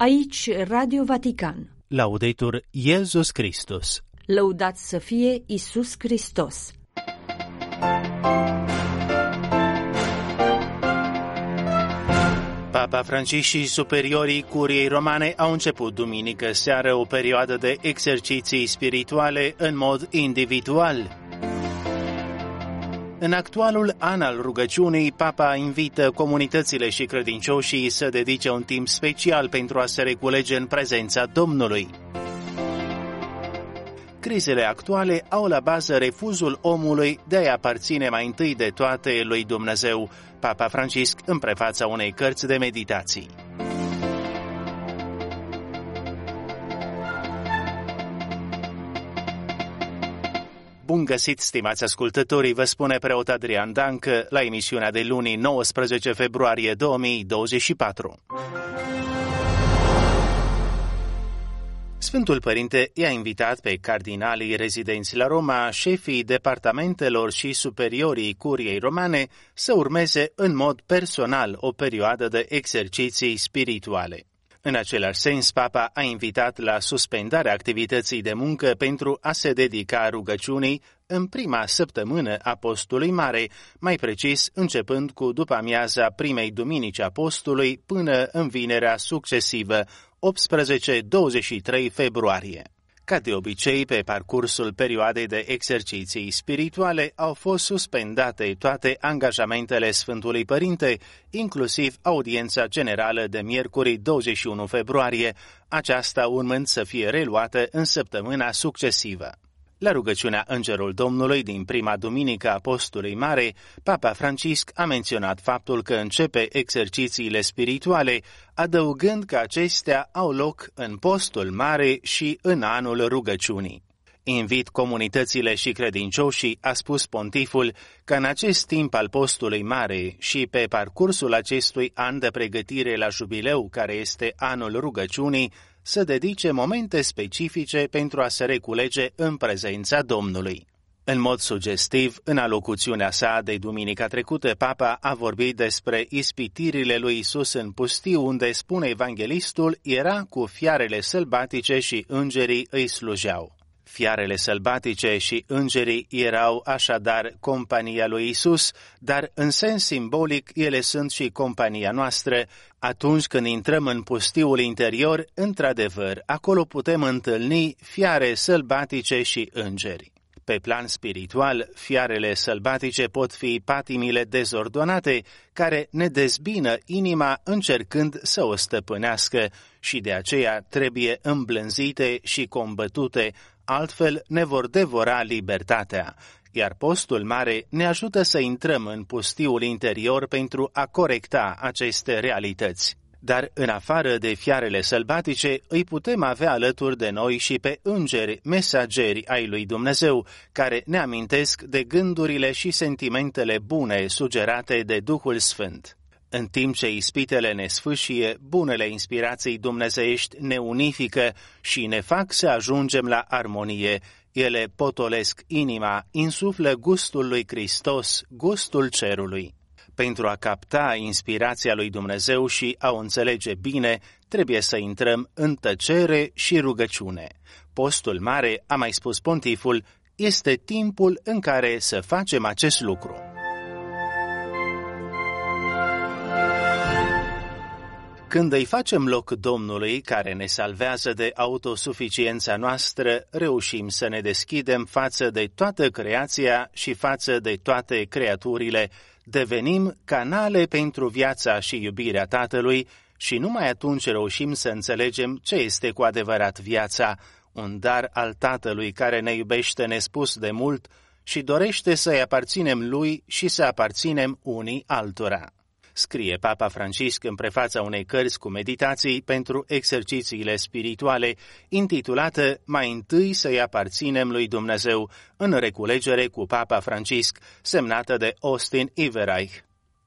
Aici Radio Vatican. Laudetur Iesus Christus. Lăudat să fie Isus Hristos. Papa Francisc și superiorii curiei romane au început duminică seară o perioadă de exerciții spirituale în mod individual. În actualul an al rugăciunii, Papa invită comunitățile și credincioșii să dedice un timp special pentru a se reculege în prezența Domnului. Crizele actuale au la bază refuzul omului de a aparține mai întâi de toate lui Dumnezeu, Papa Francisc în prefața unei cărți de meditații. Bun găsit, stimați ascultătorii, vă spune preot Adrian Dancă la emisiunea de luni 19 februarie 2024. Sfântul Părinte i-a invitat pe cardinalii rezidenți la Roma, șefii departamentelor și superiorii curiei romane să urmeze în mod personal o perioadă de exerciții spirituale. În același sens, Papa a invitat la suspendarea activității de muncă pentru a se dedica rugăciunii în prima săptămână a postului mare, mai precis începând cu după amiaza primei duminici a postului până în vinerea succesivă, 18-23 februarie. Ca de obicei, pe parcursul perioadei de exerciții spirituale au fost suspendate toate angajamentele Sfântului Părinte, inclusiv audiența generală de miercuri 21 februarie, aceasta urmând să fie reluată în săptămâna succesivă. La rugăciunea Îngerul Domnului din prima duminică a postului mare, Papa Francisc a menționat faptul că începe exercițiile spirituale, adăugând că acestea au loc în postul mare și în anul rugăciunii. Invit comunitățile și credincioșii, a spus pontiful, că în acest timp al postului mare și pe parcursul acestui an de pregătire la jubileu, care este anul rugăciunii, să dedice momente specifice pentru a se reculege în prezența Domnului. În mod sugestiv, în alocuțiunea sa de duminica trecută, Papa a vorbit despre ispitirile lui Isus în pustiu, unde, spune evanghelistul, era cu fiarele sălbatice și îngerii îi slujeau. Fiarele sălbatice și îngerii erau așadar compania lui Isus, dar în sens simbolic ele sunt și compania noastră. Atunci când intrăm în pustiul interior, într-adevăr, acolo putem întâlni fiare sălbatice și îngeri. Pe plan spiritual, fiarele sălbatice pot fi patimile dezordonate, care ne dezbină inima încercând să o stăpânească și de aceea trebuie îmblânzite și combătute, altfel ne vor devora libertatea, iar postul mare ne ajută să intrăm în pustiul interior pentru a corecta aceste realități. Dar în afară de fiarele sălbatice, îi putem avea alături de noi și pe îngeri, mesageri ai lui Dumnezeu, care ne amintesc de gândurile și sentimentele bune sugerate de Duhul Sfânt. În timp ce ispitele ne sfâșie, bunele inspirații dumnezeiești ne unifică și ne fac să ajungem la armonie. Ele potolesc inima, insuflă gustul lui Hristos, gustul cerului. Pentru a capta inspirația lui Dumnezeu și a o înțelege bine, trebuie să intrăm în tăcere și rugăciune. Postul mare, a mai spus pontiful, este timpul în care să facem acest lucru. Când îi facem loc Domnului care ne salvează de autosuficiența noastră, reușim să ne deschidem față de toată creația și față de toate creaturile, devenim canale pentru viața și iubirea Tatălui și numai atunci reușim să înțelegem ce este cu adevărat viața, un dar al Tatălui care ne iubește nespus de mult și dorește să-i aparținem lui și să aparținem unii altora scrie Papa Francisc în prefața unei cărți cu meditații pentru exercițiile spirituale, intitulată Mai întâi să-i aparținem lui Dumnezeu, în reculegere cu Papa Francisc, semnată de Austin Ivereich.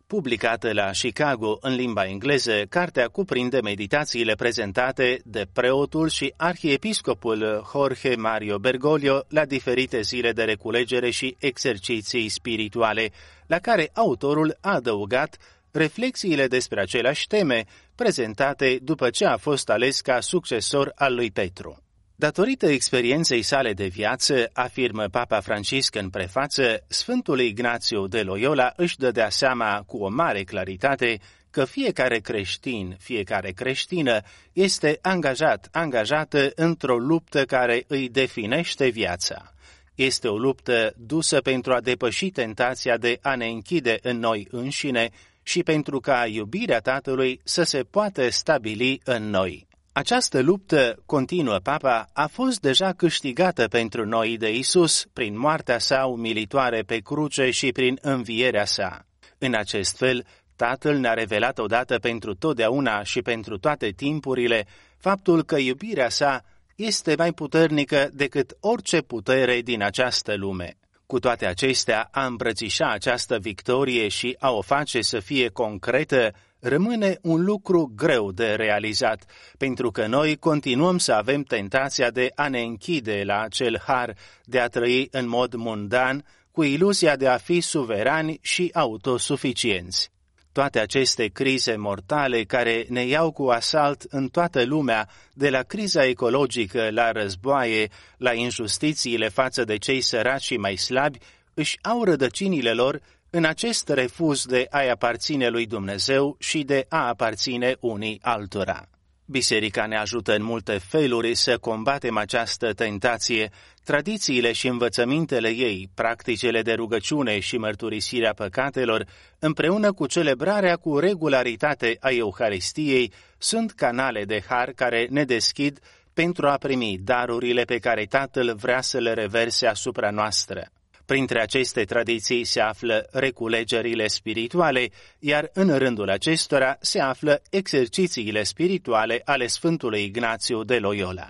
Publicată la Chicago în limba engleză, cartea cuprinde meditațiile prezentate de preotul și arhiepiscopul Jorge Mario Bergoglio la diferite zile de reculegere și exerciții spirituale, la care autorul a adăugat reflexiile despre aceleași teme, prezentate după ce a fost ales ca succesor al lui Petru. Datorită experienței sale de viață, afirmă Papa Francisc în prefață, Sfântul Ignațiu de Loyola își dădea seama cu o mare claritate că fiecare creștin, fiecare creștină este angajat, angajată într-o luptă care îi definește viața. Este o luptă dusă pentru a depăși tentația de a ne închide în noi înșine și pentru ca iubirea Tatălui să se poată stabili în noi. Această luptă, continuă Papa, a fost deja câștigată pentru noi de Isus prin moartea sa umilitoare pe cruce și prin învierea sa. În acest fel, Tatăl ne-a revelat odată pentru totdeauna și pentru toate timpurile faptul că iubirea sa este mai puternică decât orice putere din această lume. Cu toate acestea, a îmbrățișa această victorie și a o face să fie concretă rămâne un lucru greu de realizat, pentru că noi continuăm să avem tentația de a ne închide la acel har de a trăi în mod mundan, cu iluzia de a fi suverani și autosuficienți. Toate aceste crize mortale care ne iau cu asalt în toată lumea, de la criza ecologică la războaie, la injustițiile față de cei săraci și mai slabi, își au rădăcinile lor în acest refuz de a-i aparține lui Dumnezeu și de a aparține unii altora. Biserica ne ajută în multe feluri să combatem această tentație. Tradițiile și învățămintele ei, practicile de rugăciune și mărturisirea păcatelor, împreună cu celebrarea cu regularitate a Euharistiei, sunt canale de har care ne deschid pentru a primi darurile pe care Tatăl vrea să le reverse asupra noastră. Printre aceste tradiții se află reculegerile spirituale, iar în rândul acestora se află exercițiile spirituale ale Sfântului Ignațiu de Loyola.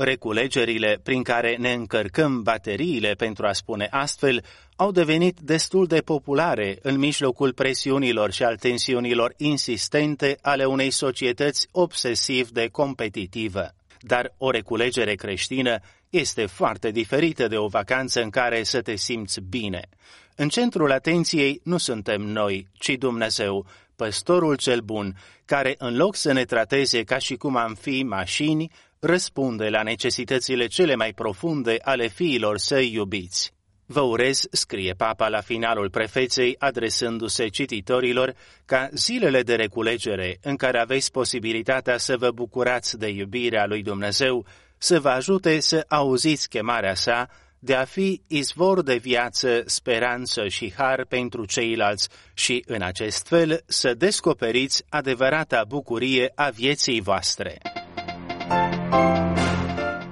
Reculegerile prin care ne încărcăm bateriile, pentru a spune astfel, au devenit destul de populare în mijlocul presiunilor și al tensiunilor insistente ale unei societăți obsesiv de competitivă. Dar o reculegere creștină este foarte diferită de o vacanță în care să te simți bine. În centrul atenției nu suntem noi, ci Dumnezeu, păstorul cel bun, care în loc să ne trateze ca și cum am fi mașini, răspunde la necesitățile cele mai profunde ale fiilor săi iubiți. Vă urez, scrie papa la finalul prefeței, adresându-se cititorilor, ca zilele de reculegere, în care aveți posibilitatea să vă bucurați de iubirea lui Dumnezeu, să vă ajute să auziți chemarea sa de a fi izvor de viață, speranță și har pentru ceilalți și, în acest fel, să descoperiți adevărata bucurie a vieții voastre.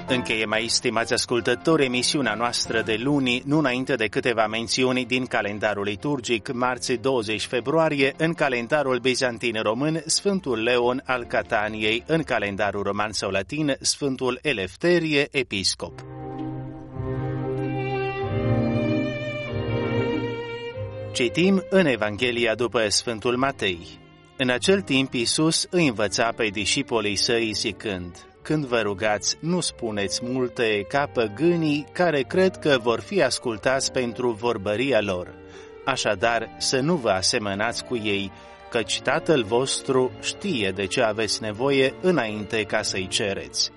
Încheie mai stimați ascultători emisiunea noastră de luni, nu înainte de câteva mențiuni din calendarul liturgic, marți 20 februarie, în calendarul bizantin român, Sfântul Leon al Cataniei, în calendarul roman sau latin, Sfântul Elefterie, episcop. Citim în Evanghelia după Sfântul Matei. În acel timp Iisus îi învăța pe discipolii săi zicând, când vă rugați, nu spuneți multe ca păgânii care cred că vor fi ascultați pentru vorbăria lor. Așadar, să nu vă asemănați cu ei, căci Tatăl vostru știe de ce aveți nevoie înainte ca să-i cereți.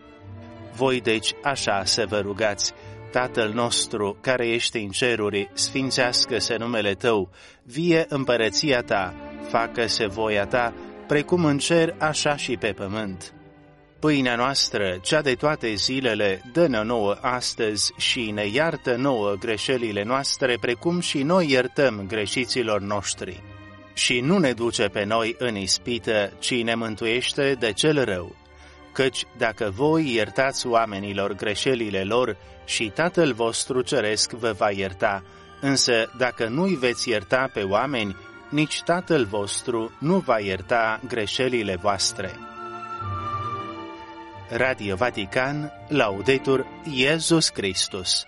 Voi deci așa să vă rugați, Tatăl nostru care ești în ceruri, sfințească-se numele Tău, vie împărăția Ta, facă-se voia Ta, precum în cer, așa și pe pământ. Pâinea noastră, cea de toate zilele, dă-ne nouă astăzi și ne iartă nouă greșelile noastre, precum și noi iertăm greșiților noștri. Și nu ne duce pe noi în ispită, ci ne mântuiește de cel rău. Căci dacă voi iertați oamenilor greșelile lor, și Tatăl vostru ceresc vă va ierta, însă dacă nu-i veți ierta pe oameni, nici Tatăl vostru nu va ierta greșelile voastre. Radio Vatican Laudetur Iesus Christus.